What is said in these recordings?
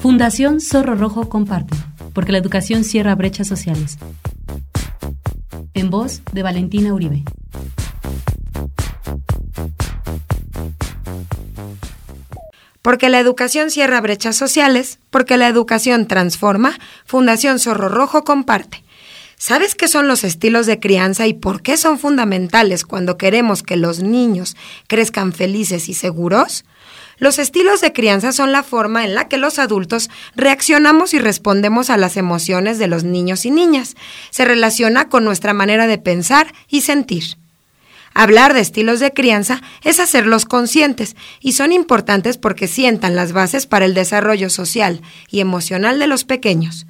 Fundación Zorro Rojo comparte, porque la educación cierra brechas sociales. En voz de Valentina Uribe. Porque la educación cierra brechas sociales, porque la educación transforma, Fundación Zorro Rojo comparte. ¿Sabes qué son los estilos de crianza y por qué son fundamentales cuando queremos que los niños crezcan felices y seguros? Los estilos de crianza son la forma en la que los adultos reaccionamos y respondemos a las emociones de los niños y niñas. Se relaciona con nuestra manera de pensar y sentir. Hablar de estilos de crianza es hacerlos conscientes y son importantes porque sientan las bases para el desarrollo social y emocional de los pequeños.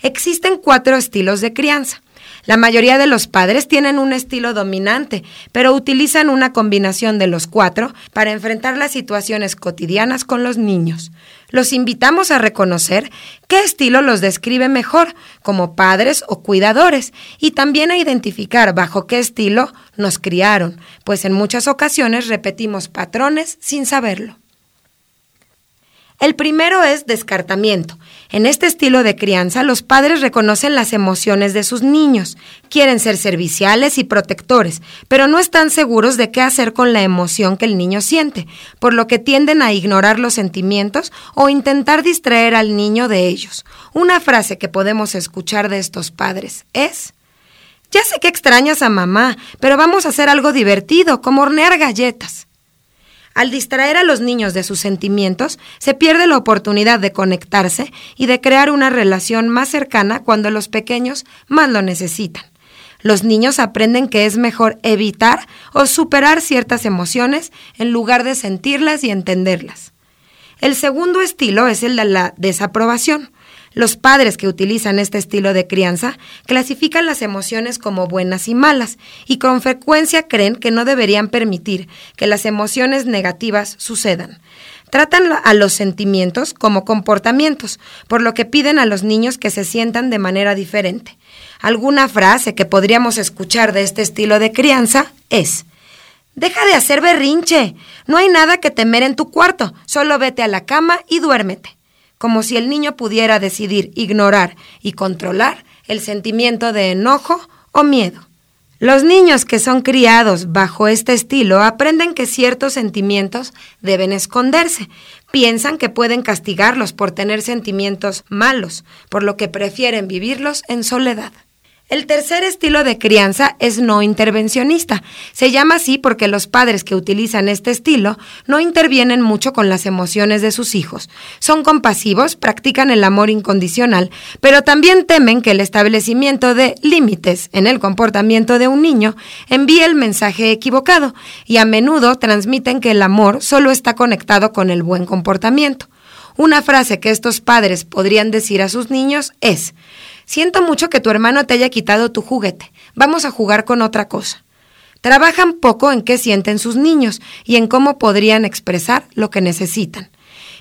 Existen cuatro estilos de crianza. La mayoría de los padres tienen un estilo dominante, pero utilizan una combinación de los cuatro para enfrentar las situaciones cotidianas con los niños. Los invitamos a reconocer qué estilo los describe mejor como padres o cuidadores y también a identificar bajo qué estilo nos criaron, pues en muchas ocasiones repetimos patrones sin saberlo. El primero es descartamiento. En este estilo de crianza, los padres reconocen las emociones de sus niños, quieren ser serviciales y protectores, pero no están seguros de qué hacer con la emoción que el niño siente, por lo que tienden a ignorar los sentimientos o intentar distraer al niño de ellos. Una frase que podemos escuchar de estos padres es, ya sé que extrañas a mamá, pero vamos a hacer algo divertido, como hornear galletas. Al distraer a los niños de sus sentimientos, se pierde la oportunidad de conectarse y de crear una relación más cercana cuando los pequeños más lo necesitan. Los niños aprenden que es mejor evitar o superar ciertas emociones en lugar de sentirlas y entenderlas. El segundo estilo es el de la desaprobación. Los padres que utilizan este estilo de crianza clasifican las emociones como buenas y malas y con frecuencia creen que no deberían permitir que las emociones negativas sucedan. Tratan a los sentimientos como comportamientos, por lo que piden a los niños que se sientan de manera diferente. Alguna frase que podríamos escuchar de este estilo de crianza es, Deja de hacer berrinche. No hay nada que temer en tu cuarto. Solo vete a la cama y duérmete como si el niño pudiera decidir ignorar y controlar el sentimiento de enojo o miedo. Los niños que son criados bajo este estilo aprenden que ciertos sentimientos deben esconderse. Piensan que pueden castigarlos por tener sentimientos malos, por lo que prefieren vivirlos en soledad. El tercer estilo de crianza es no intervencionista. Se llama así porque los padres que utilizan este estilo no intervienen mucho con las emociones de sus hijos. Son compasivos, practican el amor incondicional, pero también temen que el establecimiento de límites en el comportamiento de un niño envíe el mensaje equivocado y a menudo transmiten que el amor solo está conectado con el buen comportamiento. Una frase que estos padres podrían decir a sus niños es, Siento mucho que tu hermano te haya quitado tu juguete. Vamos a jugar con otra cosa. Trabajan poco en qué sienten sus niños y en cómo podrían expresar lo que necesitan.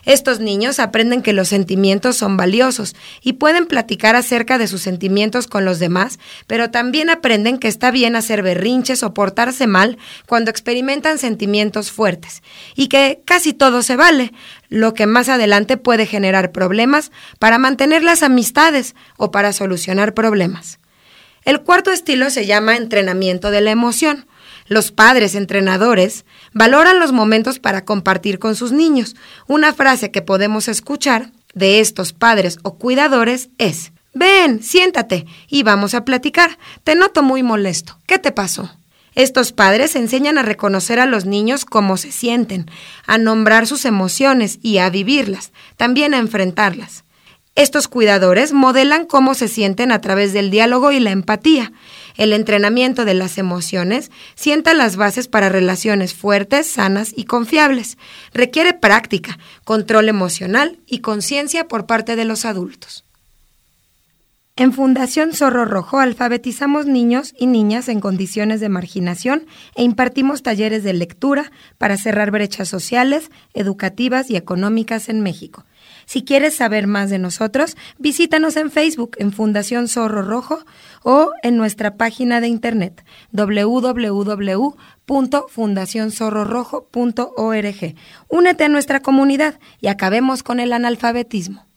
Estos niños aprenden que los sentimientos son valiosos y pueden platicar acerca de sus sentimientos con los demás, pero también aprenden que está bien hacer berrinches o portarse mal cuando experimentan sentimientos fuertes y que casi todo se vale, lo que más adelante puede generar problemas para mantener las amistades o para solucionar problemas. El cuarto estilo se llama entrenamiento de la emoción. Los padres entrenadores valoran los momentos para compartir con sus niños. Una frase que podemos escuchar de estos padres o cuidadores es, ven, siéntate y vamos a platicar. Te noto muy molesto. ¿Qué te pasó? Estos padres enseñan a reconocer a los niños cómo se sienten, a nombrar sus emociones y a vivirlas, también a enfrentarlas. Estos cuidadores modelan cómo se sienten a través del diálogo y la empatía. El entrenamiento de las emociones sienta las bases para relaciones fuertes, sanas y confiables. Requiere práctica, control emocional y conciencia por parte de los adultos. En Fundación Zorro Rojo alfabetizamos niños y niñas en condiciones de marginación e impartimos talleres de lectura para cerrar brechas sociales, educativas y económicas en México. Si quieres saber más de nosotros, visítanos en Facebook en Fundación Zorro Rojo o en nuestra página de internet www.fundacionzorrorojo.org. Únete a nuestra comunidad y acabemos con el analfabetismo.